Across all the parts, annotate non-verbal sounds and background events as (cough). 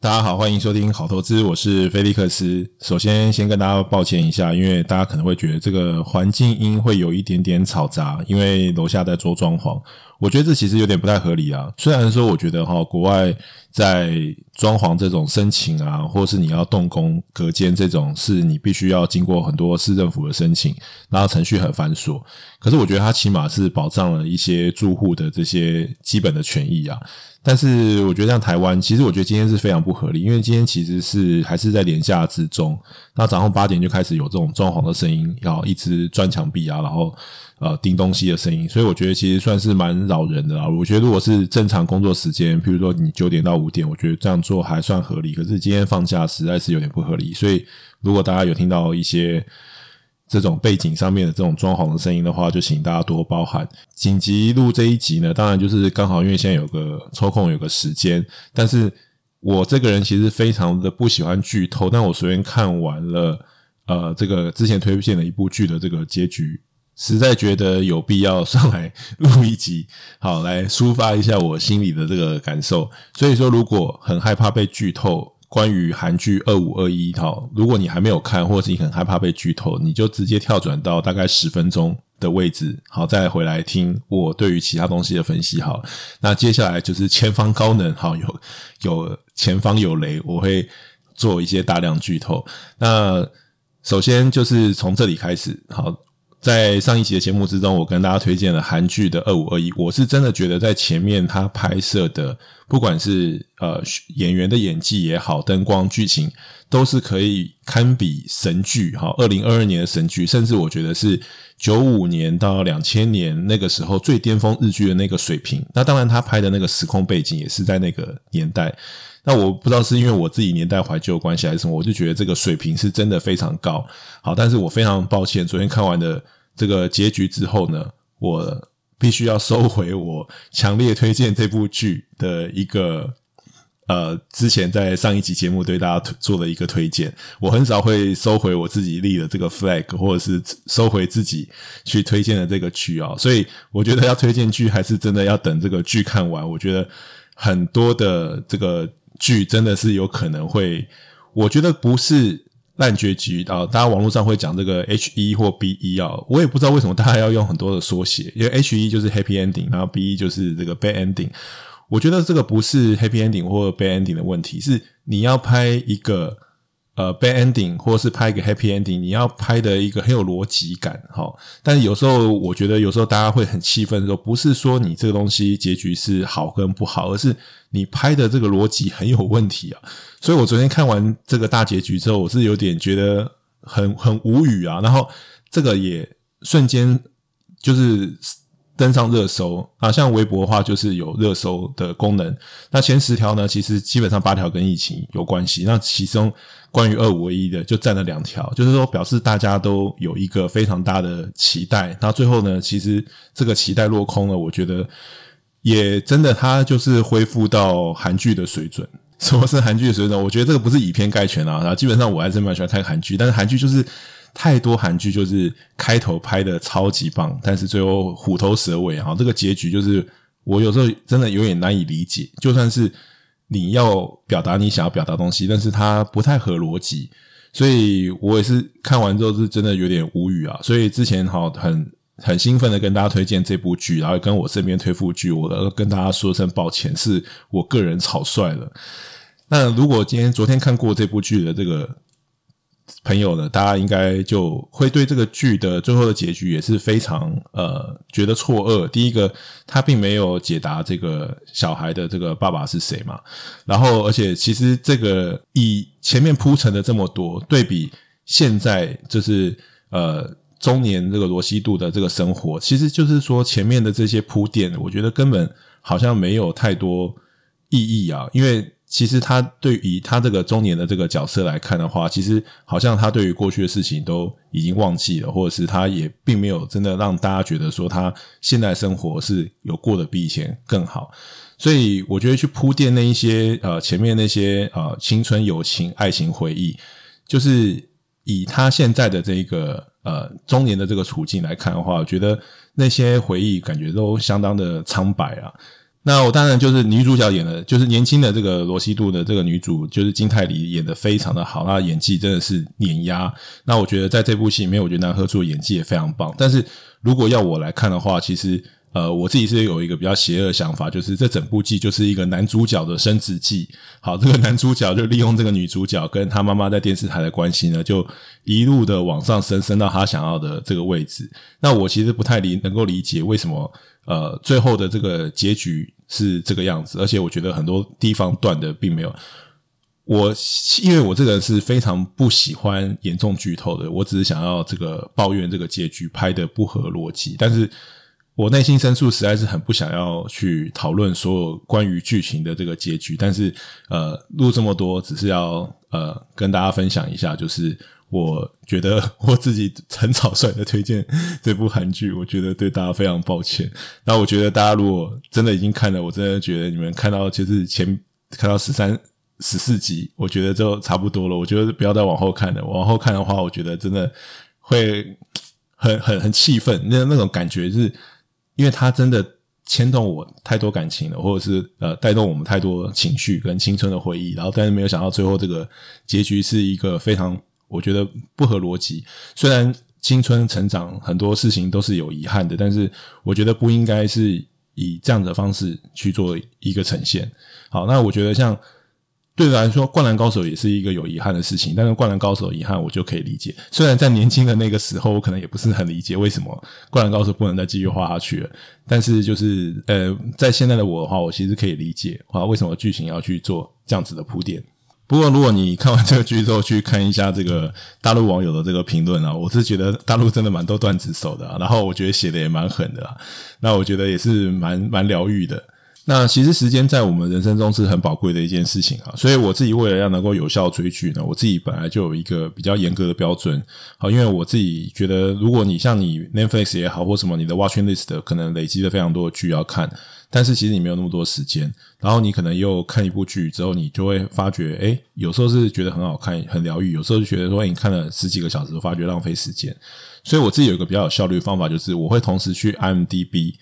大家好，欢迎收听好投资，我是菲利克斯。首先，先跟大家抱歉一下，因为大家可能会觉得这个环境音会有一点点嘈杂，因为楼下在做装潢。我觉得这其实有点不太合理啊。虽然说，我觉得哈，国外在装潢这种申请啊，或是你要动工隔间这种，是你必须要经过很多市政府的申请，然后程序很繁琐。可是，我觉得它起码是保障了一些住户的这些基本的权益啊。但是我觉得像台湾，其实我觉得今天是非常不合理，因为今天其实是还是在连假之中，那早上八点就开始有这种装潢的声音，然后一直钻墙壁啊，然后呃钉东西的声音，所以我觉得其实算是蛮扰人的啦。我觉得如果是正常工作时间，譬如说你九点到五点，我觉得这样做还算合理。可是今天放假实在是有点不合理，所以如果大家有听到一些。这种背景上面的这种装潢的声音的话，就请大家多包涵。紧急录这一集呢，当然就是刚好因为现在有个抽空有个时间，但是我这个人其实非常的不喜欢剧透，但我昨天看完了呃这个之前推荐的一部剧的这个结局，实在觉得有必要上来录一集，好来抒发一下我心里的这个感受。所以说，如果很害怕被剧透。关于韩剧二五二一套，如果你还没有看，或者是你很害怕被剧透，你就直接跳转到大概十分钟的位置，好，再回来听我对于其他东西的分析。好，那接下来就是前方高能，好，有有前方有雷，我会做一些大量剧透。那首先就是从这里开始，好。在上一集的节目之中，我跟大家推荐了韩剧的《二五二一》，我是真的觉得在前面他拍摄的，不管是呃演员的演技也好，灯光、剧情，都是可以堪比神剧哈。二零二二年的神剧，甚至我觉得是九五年到两千年那个时候最巅峰日剧的那个水平。那当然，他拍的那个时空背景也是在那个年代。那我不知道是因为我自己年代怀旧关系还是什么，我就觉得这个水平是真的非常高。好，但是我非常抱歉，昨天看完的这个结局之后呢，我必须要收回我强烈推荐这部剧的一个呃，之前在上一集节目对大家做的一个推荐。我很少会收回我自己立的这个 flag，或者是收回自己去推荐的这个剧啊。所以我觉得要推荐剧，还是真的要等这个剧看完。我觉得很多的这个。剧真的是有可能会，我觉得不是烂结局啊。大家网络上会讲这个 H E 或 B E 啊，我也不知道为什么大家要用很多的缩写，因为 H E 就是 Happy Ending，然后 B E 就是这个 Bad Ending。我觉得这个不是 Happy Ending 或 Bad Ending 的问题，是你要拍一个。呃，bad ending 或是拍一个 happy ending，你要拍的一个很有逻辑感，齁。但是有时候我觉得，有时候大家会很气愤的时候，不是说你这个东西结局是好跟不好，而是你拍的这个逻辑很有问题啊。所以我昨天看完这个大结局之后，我是有点觉得很很无语啊。然后这个也瞬间就是。登上热搜啊，像微博的话，就是有热搜的功能。那前十条呢，其实基本上八条跟疫情有关系。那其中关于二五二一的，就占了两条，就是说表示大家都有一个非常大的期待。那最后呢，其实这个期待落空了。我觉得也真的，它就是恢复到韩剧的水准。什么是韩剧的水准？我觉得这个不是以偏概全啊。然后基本上我还是蛮喜欢看韩剧，但是韩剧就是。太多韩剧就是开头拍的超级棒，但是最后虎头蛇尾啊！这个结局就是我有时候真的有点难以理解。就算是你要表达你想要表达东西，但是它不太合逻辑，所以我也是看完之后是真的有点无语啊！所以之前好很很兴奋的跟大家推荐这部剧，然后跟我身边推副剧，我要跟大家说声抱歉，是我个人草率了。那如果今天昨天看过这部剧的这个。朋友呢，大家应该就会对这个剧的最后的结局也是非常呃觉得错愕。第一个，他并没有解答这个小孩的这个爸爸是谁嘛。然后，而且其实这个以前面铺陈的这么多，对比现在就是呃中年这个罗西度的这个生活，其实就是说前面的这些铺垫，我觉得根本好像没有太多意义啊，因为。其实他对于他这个中年的这个角色来看的话，其实好像他对于过去的事情都已经忘记了，或者是他也并没有真的让大家觉得说他现在生活是有过得比以前更好。所以我觉得去铺垫那一些呃前面那些呃青春友情爱情回忆，就是以他现在的这个呃中年的这个处境来看的话，我觉得那些回忆感觉都相当的苍白啊。那我当然就是女主角演的，就是年轻的这个罗西度的这个女主，就是金泰梨演的非常的好，她演技真的是碾压。那我觉得在这部戏里面，我觉得南河柱演技也非常棒。但是如果要我来看的话，其实呃，我自己是有一个比较邪恶的想法，就是这整部剧就是一个男主角的升职记。好，这个男主角就利用这个女主角跟他妈妈在电视台的关系呢，就一路的往上升，升到他想要的这个位置。那我其实不太理能够理解为什么呃，最后的这个结局。是这个样子，而且我觉得很多地方断的并没有我，因为我这个人是非常不喜欢严重剧透的，我只是想要这个抱怨这个结局拍的不合逻辑，但是我内心深处实在是很不想要去讨论所有关于剧情的这个结局，但是呃，录这么多只是要呃跟大家分享一下，就是。我觉得 (laughs) 我自己很草率的推荐这部韩剧，我觉得对大家非常抱歉。那我觉得大家如果真的已经看了，我真的觉得你们看到就是前看到十三、十四集，我觉得就差不多了。我觉得不要再往后看了，往后看的话，我觉得真的会很很很气愤。那那种感觉是，因为他真的牵动我太多感情了，或者是呃带动我们太多情绪跟青春的回忆，然后但是没有想到最后这个结局是一个非常。我觉得不合逻辑。虽然青春成长很多事情都是有遗憾的，但是我觉得不应该是以这样的方式去做一个呈现。好，那我觉得像对来说，《灌篮高手》也是一个有遗憾的事情，但是《灌篮高手》遗憾我就可以理解。虽然在年轻的那个时候，我可能也不是很理解为什么《灌篮高手》不能再继续画下去了，但是就是呃，在现在的我的话，我其实可以理解啊，为什么剧情要去做这样子的铺垫。不过，如果你看完这个剧之后去看一下这个大陆网友的这个评论啊，我是觉得大陆真的蛮多段子手的，然后我觉得写的也蛮狠的啊，那我觉得也是蛮蛮疗愈的。那其实时间在我们人生中是很宝贵的一件事情啊，所以我自己为了要能够有效追剧呢，我自己本来就有一个比较严格的标准。好，因为我自己觉得，如果你像你 Netflix 也好，或什么你的 Watching List 可能累积了非常多的剧要看。但是其实你没有那么多时间，然后你可能又看一部剧之后，你就会发觉，诶，有时候是觉得很好看、很疗愈，有时候就觉得说，诶，你看了十几个小时，发觉浪费时间。所以我自己有一个比较有效率的方法，就是我会同时去 IMDB，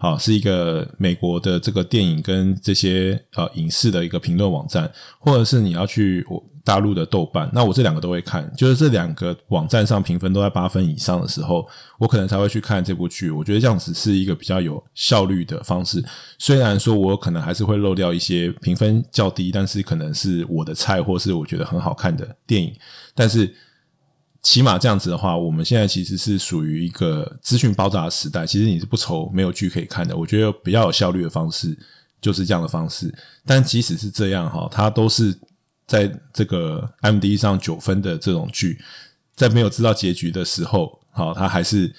好，是一个美国的这个电影跟这些呃影视的一个评论网站，或者是你要去我。大陆的豆瓣，那我这两个都会看，就是这两个网站上评分都在八分以上的时候，我可能才会去看这部剧。我觉得这样子是一个比较有效率的方式。虽然说我可能还是会漏掉一些评分较低，但是可能是我的菜，或是我觉得很好看的电影。但是起码这样子的话，我们现在其实是属于一个资讯爆炸的时代，其实你是不愁没有剧可以看的。我觉得比较有效率的方式就是这样的方式。但即使是这样哈，它都是。在这个 M D 上九分的这种剧，在没有知道结局的时候，好，它还是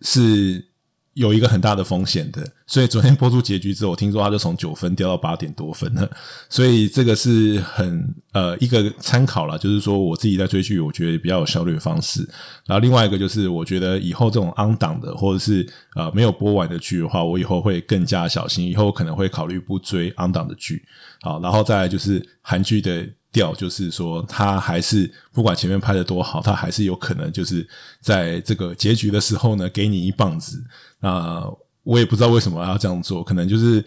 是有一个很大的风险的。所以昨天播出结局之后，我听说他就从九分掉到八点多分了。所以这个是很呃一个参考啦，就是说我自己在追剧，我觉得比较有效率的方式。然后另外一个就是，我觉得以后这种 on 档的或者是呃没有播完的剧的话，我以后会更加小心，以后可能会考虑不追 on 档的剧。好，然后再来就是韩剧的。掉就是说，他还是不管前面拍的多好，他还是有可能就是在这个结局的时候呢，给你一棒子。那我也不知道为什么要这样做，可能就是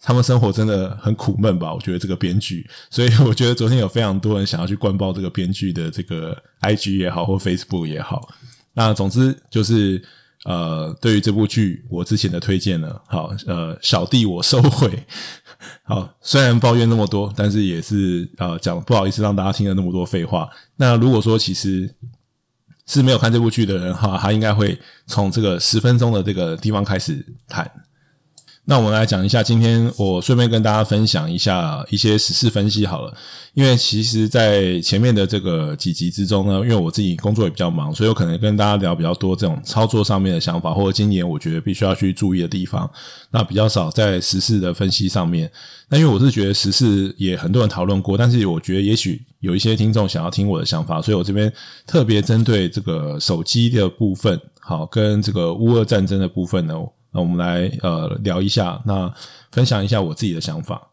他们生活真的很苦闷吧。我觉得这个编剧，所以我觉得昨天有非常多人想要去灌爆这个编剧的这个 IG 也好，或 Facebook 也好。那总之就是。呃，对于这部剧，我之前的推荐呢，好，呃，小弟我收回。(laughs) 好，虽然抱怨那么多，但是也是呃讲不好意思让大家听了那么多废话。那如果说其实是没有看这部剧的人哈，他应该会从这个十分钟的这个地方开始谈。那我们来讲一下，今天我顺便跟大家分享一下一些时事分析好了。因为其实，在前面的这个几集之中呢，因为我自己工作也比较忙，所以我可能跟大家聊比较多这种操作上面的想法，或者今年我觉得必须要去注意的地方。那比较少在时事的分析上面。那因为我是觉得时事也很多人讨论过，但是我觉得也许有一些听众想要听我的想法，所以我这边特别针对这个手机的部分，好，跟这个乌俄战争的部分呢。我们来呃聊一下，那分享一下我自己的想法。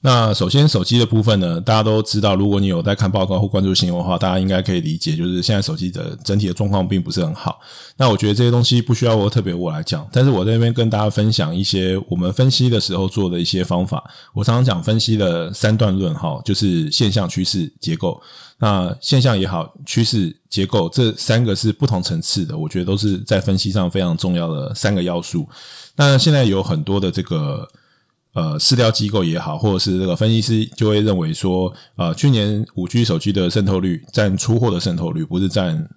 那首先，手机的部分呢，大家都知道，如果你有在看报告或关注新闻的话，大家应该可以理解，就是现在手机的整体的状况并不是很好。那我觉得这些东西不需要我特别我来讲，但是我在这边跟大家分享一些我们分析的时候做的一些方法。我常常讲分析的三段论，哈，就是现象、趋势、结构。那现象也好，趋势、结构这三个是不同层次的，我觉得都是在分析上非常重要的三个要素。那现在有很多的这个。呃，市调机构也好，或者是这个分析师就会认为说，呃，去年五 G 手机的渗透率占出货的渗透率，不是占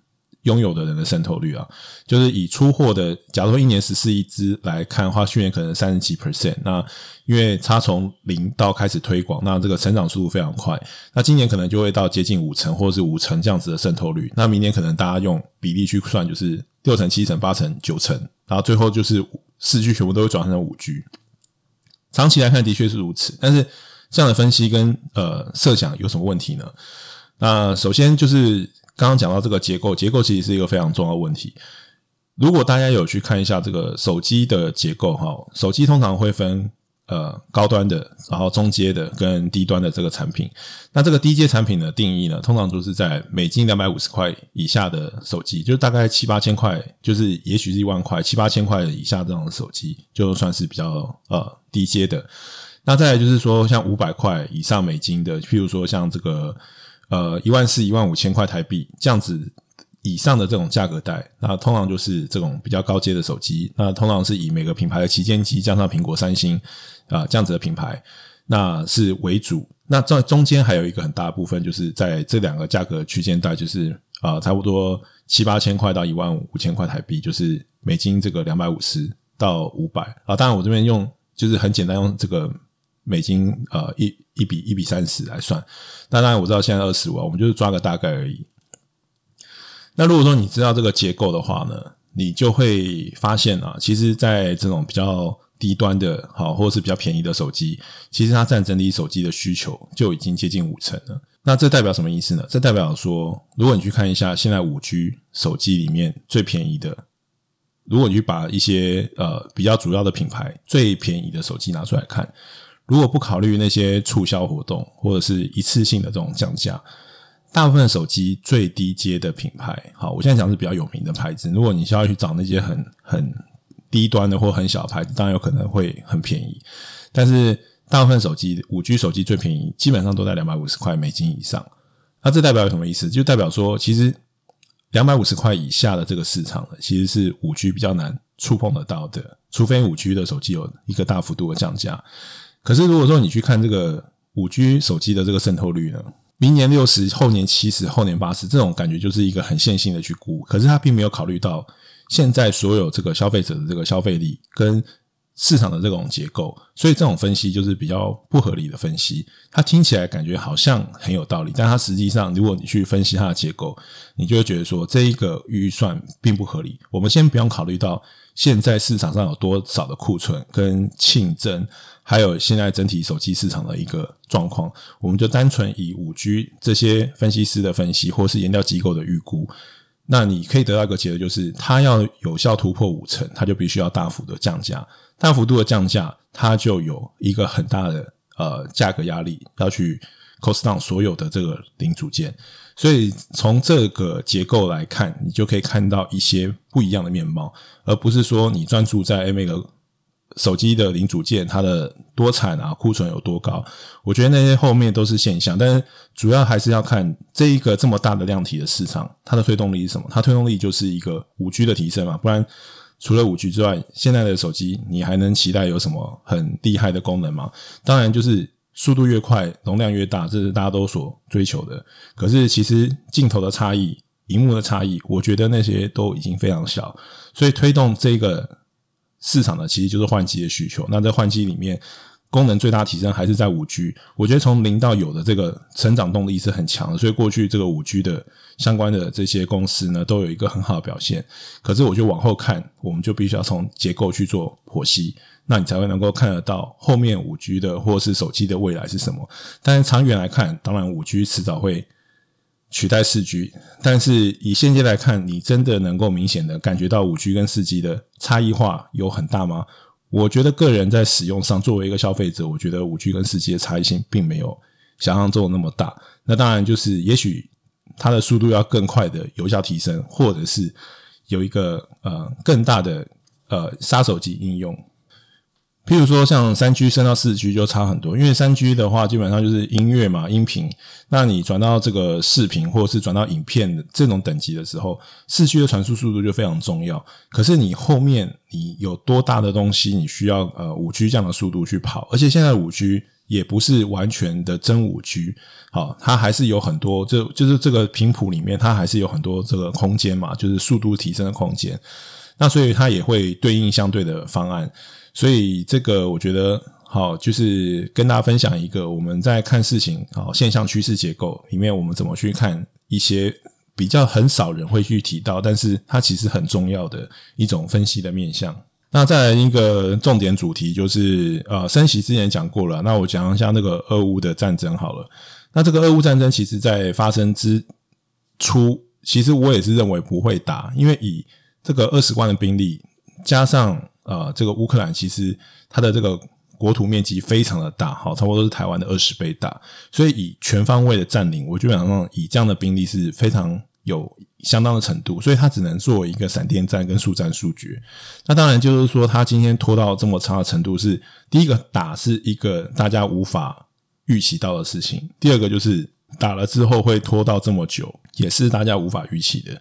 拥有的人的渗透率啊，就是以出货的，假如说一年十四亿支来看的话，去年可能三十几 percent。那因为它从零到开始推广，那这个成长速度非常快。那今年可能就会到接近五成或者是五成这样子的渗透率。那明年可能大家用比例去算，就是六成、七成、八成、九成，然后最后就是四 G 全部都会转成五 G。长期来看的确是如此，但是这样的分析跟呃设想有什么问题呢？那首先就是刚刚讲到这个结构，结构其实是一个非常重要的问题。如果大家有去看一下这个手机的结构哈，手机通常会分。呃，高端的，然后中阶的跟低端的这个产品，那这个低阶产品的定义呢，通常都是在美金两百五十块以下的手机，就大概七八千块，就是也许是一万块，七八千块以下这种手机，就算是比较呃低阶的。那再来就是说，像五百块以上美金的，譬如说像这个呃一万四、一万五千块台币这样子以上的这种价格带，那通常就是这种比较高阶的手机，那通常是以每个品牌的旗舰机加上苹果、三星。啊，这样子的品牌，那是为主。那在中间还有一个很大的部分，就是在这两个价格区间带，就是啊，差不多七八千块到一万五千块台币，就是美金这个两百五十到五百啊。当然，我这边用就是很简单用这个美金呃一一比一比三十来算。当然，我知道现在二十五啊，我们就是抓个大概而已。那如果说你知道这个结构的话呢，你就会发现啊，其实，在这种比较。低端的好，或者是比较便宜的手机，其实它占整体手机的需求就已经接近五成了。那这代表什么意思呢？这代表说，如果你去看一下现在五 G 手机里面最便宜的，如果你去把一些呃比较主要的品牌最便宜的手机拿出来看，如果不考虑那些促销活动或者是一次性的这种降价，大部分手机最低阶的品牌，好，我现在讲是比较有名的牌子。如果你需要去找那些很很。低端的或很小的牌子，当然有可能会很便宜，但是大部分手机五 G 手机最便宜，基本上都在两百五十块美金以上。那这代表有什么意思？就代表说，其实两百五十块以下的这个市场呢，其实是五 G 比较难触碰得到的，除非五 G 的手机有一个大幅度的降价。可是如果说你去看这个五 G 手机的这个渗透率呢，明年六十，后年七十，后年八十，这种感觉就是一个很线性的去估，可是它并没有考虑到。现在所有这个消费者的这个消费力跟市场的这种结构，所以这种分析就是比较不合理的分析。它听起来感觉好像很有道理，但它实际上，如果你去分析它的结构，你就会觉得说这一个预算并不合理。我们先不用考虑到现在市场上有多少的库存跟竞争，还有现在整体手机市场的一个状况，我们就单纯以五 G 这些分析师的分析，或是研调机构的预估。那你可以得到一个结论，就是它要有效突破五成，它就必须要大幅的降价，大幅度的降价，它就有一个很大的呃价格压力，要去 cost down 所有的这个零组件。所以从这个结构来看，你就可以看到一些不一样的面貌，而不是说你专注在那个。手机的零组件，它的多产啊，库存有多高？我觉得那些后面都是现象，但是主要还是要看这一个这么大的量体的市场，它的推动力是什么？它推动力就是一个五 G 的提升嘛，不然除了五 G 之外，现在的手机你还能期待有什么很厉害的功能吗？当然就是速度越快，容量越大，这是大家都所追求的。可是其实镜头的差异、荧幕的差异，我觉得那些都已经非常小，所以推动这个。市场呢，其实就是换机的需求。那在换机里面，功能最大提升还是在五 G。我觉得从零到有的这个成长动力是很强的，所以过去这个五 G 的相关的这些公司呢，都有一个很好的表现。可是，我就往后看，我们就必须要从结构去做剖析，那你才会能够看得到后面五 G 的或是手机的未来是什么。但是长远来看，当然五 G 迟早会。取代四 G，但是以现阶来看，你真的能够明显的感觉到五 G 跟四 G 的差异化有很大吗？我觉得个人在使用上，作为一个消费者，我觉得五 G 跟四 G 的差异性并没有想象中那么大。那当然就是，也许它的速度要更快的有效提升，或者是有一个呃更大的呃杀手级应用。譬如说，像三 G 升到四 G 就差很多，因为三 G 的话基本上就是音乐嘛，音频。那你转到这个视频或者是转到影片的这种等级的时候，四 G 的传输速度就非常重要。可是你后面你有多大的东西，你需要呃五 G 这样的速度去跑，而且现在五 G 也不是完全的真五 G，好，它还是有很多，就就是这个频谱里面它还是有很多这个空间嘛，就是速度提升的空间。那所以它也会对应相对的方案。所以这个我觉得好，就是跟大家分享一个我们在看事情好现象趋势结构里面，我们怎么去看一些比较很少人会去提到，但是它其实很重要的一种分析的面向。那再来一个重点主题就是呃，升息之前讲过了，那我讲一下那个俄乌的战争好了。那这个俄乌战争其实在发生之初，其实我也是认为不会打，因为以这个二十万的兵力加上。呃，这个乌克兰其实它的这个国土面积非常的大，好，差不多是台湾的二十倍大，所以以全方位的占领，我基本上以这样的兵力是非常有相当的程度，所以它只能作为一个闪电战跟速战速决。那当然就是说，它今天拖到这么差的程度是，是第一个打是一个大家无法预期到的事情，第二个就是打了之后会拖到这么久，也是大家无法预期的。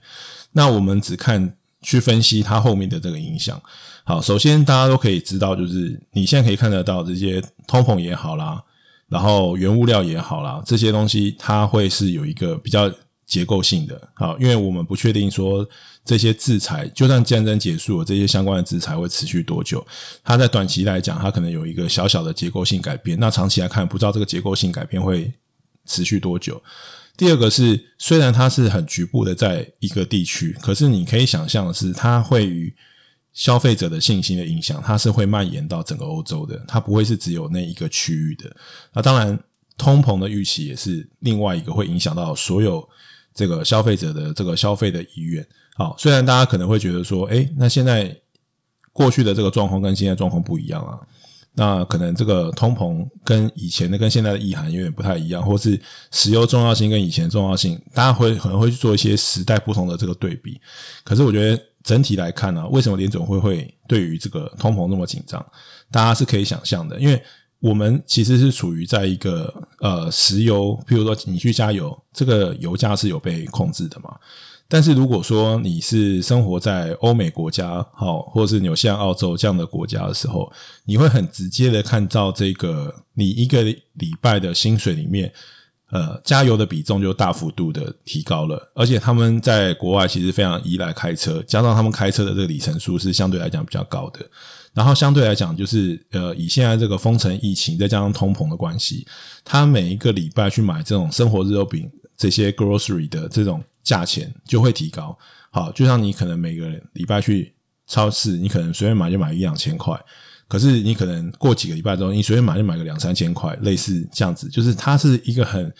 那我们只看去分析它后面的这个影响。好，首先大家都可以知道，就是你现在可以看得到这些通膨也好啦，然后原物料也好啦，这些东西它会是有一个比较结构性的。好，因为我们不确定说这些制裁，就算战争结束，这些相关的制裁会持续多久。它在短期来讲，它可能有一个小小的结构性改变。那长期来看，不知道这个结构性改变会持续多久。第二个是，虽然它是很局部的在一个地区，可是你可以想象的是，它会与消费者的信心的影响，它是会蔓延到整个欧洲的，它不会是只有那一个区域的。那当然，通膨的预期也是另外一个会影响到所有这个消费者的这个消费的意愿。好，虽然大家可能会觉得说，诶，那现在过去的这个状况跟现在状况不一样啊，那可能这个通膨跟以前的跟现在的意涵有点不太一样，或是石油重要性跟以前重要性，大家会可能会去做一些时代不同的这个对比。可是我觉得。整体来看呢、啊，为什么联总会会对于这个通膨那么紧张？大家是可以想象的，因为我们其实是处于在一个呃石油，譬如说你去加油，这个油价是有被控制的嘛。但是如果说你是生活在欧美国家，好，或是纽西兰、澳洲这样的国家的时候，你会很直接的看到这个你一个礼拜的薪水里面。呃，加油的比重就大幅度的提高了，而且他们在国外其实非常依赖开车，加上他们开车的这个里程数是相对来讲比较高的。然后相对来讲，就是呃，以现在这个封城疫情，再加上通膨的关系，他每一个礼拜去买这种生活日用品这些 grocery 的这种价钱就会提高。好，就像你可能每个礼拜去超市，你可能随便买就买一两千块。可是你可能过几个礼拜之后，你随便买就买个两三千块，类似这样子，就是它是一个很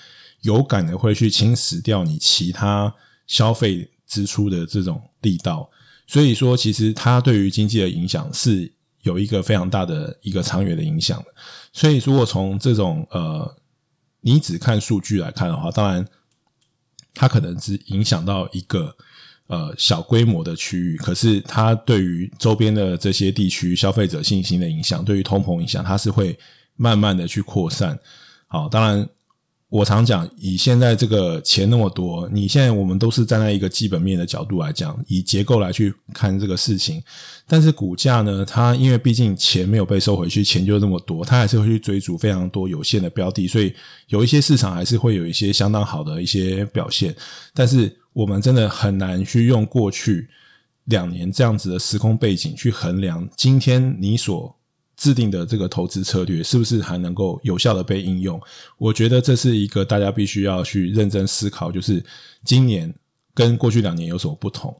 有感的，会去侵蚀掉你其他消费支出的这种力道。所以说，其实它对于经济的影响是有一个非常大的一个长远的影响。所以，如果从这种呃，你只看数据来看的话，当然它可能只影响到一个。呃，小规模的区域，可是它对于周边的这些地区消费者信心的影响，对于通膨影响，它是会慢慢的去扩散。好，当然。我常讲，以现在这个钱那么多，你现在我们都是站在一个基本面的角度来讲，以结构来去看这个事情。但是股价呢，它因为毕竟钱没有被收回去，钱就那么多，它还是会去追逐非常多有限的标的，所以有一些市场还是会有一些相当好的一些表现。但是我们真的很难去用过去两年这样子的时空背景去衡量今天你所。制定的这个投资策略是不是还能够有效的被应用？我觉得这是一个大家必须要去认真思考，就是今年跟过去两年有什么不同？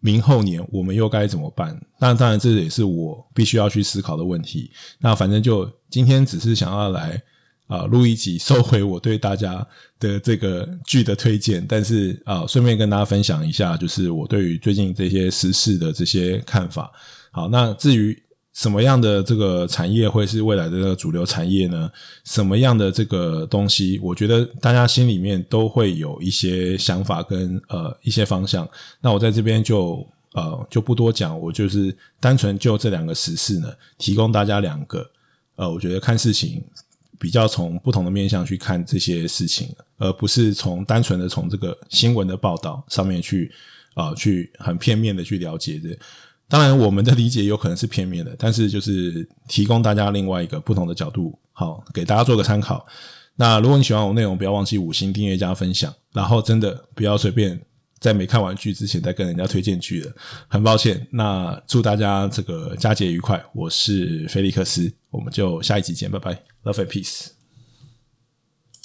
明后年我们又该怎么办？那当然这也是我必须要去思考的问题。那反正就今天只是想要来啊录一集，收回我对大家的这个剧的推荐，但是啊顺便跟大家分享一下，就是我对于最近这些时事的这些看法。好，那至于。什么样的这个产业会是未来的主流产业呢？什么样的这个东西，我觉得大家心里面都会有一些想法跟呃一些方向。那我在这边就呃就不多讲，我就是单纯就这两个时事呢，提供大家两个呃，我觉得看事情比较从不同的面向去看这些事情，而不是从单纯的从这个新闻的报道上面去。啊，去很片面的去了解的，当然我们的理解有可能是片面的，但是就是提供大家另外一个不同的角度，好，给大家做个参考。那如果你喜欢我内容，不要忘记五星订阅加分享，然后真的不要随便在没看完剧之前再跟人家推荐剧了，很抱歉。那祝大家这个佳节愉快，我是菲利克斯，我们就下一集见，拜拜，Love and Peace。